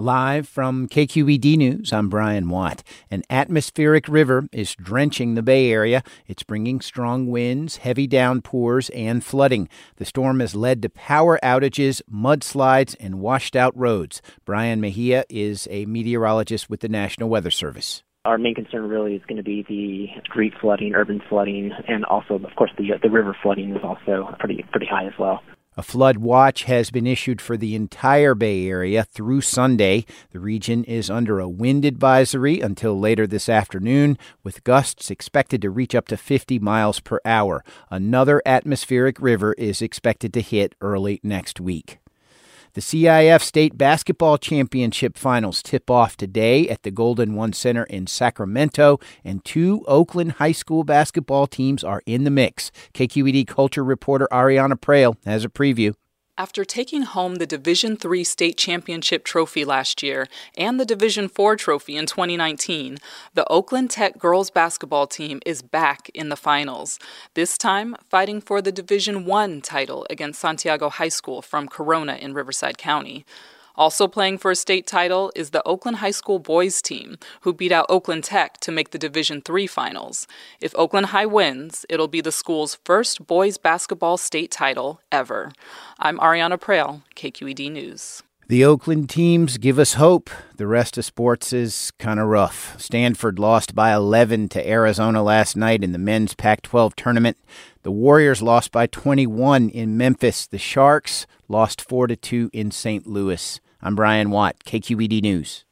Live from KQED News, I'm Brian Watt. An atmospheric river is drenching the Bay Area. It's bringing strong winds, heavy downpours, and flooding. The storm has led to power outages, mudslides, and washed out roads. Brian Mejia is a meteorologist with the National Weather Service. Our main concern really is going to be the street flooding, urban flooding, and also, of course, the the river flooding is also pretty pretty high as well. A flood watch has been issued for the entire Bay Area through Sunday. The region is under a wind advisory until later this afternoon, with gusts expected to reach up to 50 miles per hour. Another atmospheric river is expected to hit early next week. The CIF State Basketball Championship Finals tip off today at the Golden One Center in Sacramento, and two Oakland High School basketball teams are in the mix. KQED Culture reporter Ariana Proehl has a preview. After taking home the Division III state championship trophy last year and the Division IV trophy in 2019, the Oakland Tech girls basketball team is back in the finals, this time fighting for the Division I title against Santiago High School from Corona in Riverside County. Also playing for a state title is the Oakland High School boys team, who beat out Oakland Tech to make the Division III finals. If Oakland High wins, it'll be the school's first boys basketball state title ever. I'm Ariana Proehl, KQED News. The Oakland teams give us hope. The rest of sports is kind of rough. Stanford lost by 11 to Arizona last night in the men's Pac 12 tournament. The Warriors lost by 21 in Memphis. The Sharks lost 4 2 in St. Louis. I'm Brian Watt, KQED News.